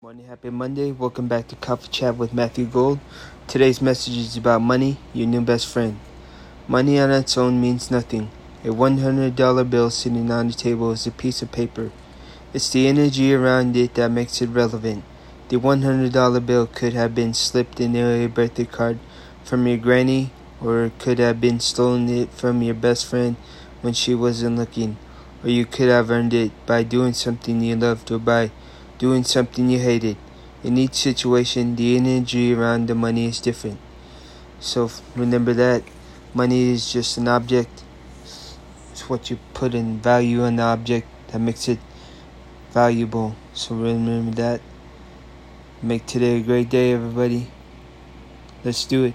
Morning, happy Monday. Welcome back to Coffee Chat with Matthew Gold. Today's message is about money, your new best friend. Money on its own means nothing. A $100 bill sitting on the table is a piece of paper. It's the energy around it that makes it relevant. The $100 bill could have been slipped in a birthday card from your granny, or could have been stolen it from your best friend when she wasn't looking, or you could have earned it by doing something you loved or by doing something you hated. In each situation, the energy around the money is different. So remember that money is just an object. It's what you put in value on the object that makes it valuable. So remember that. Make today a great day, everybody. Let's do it.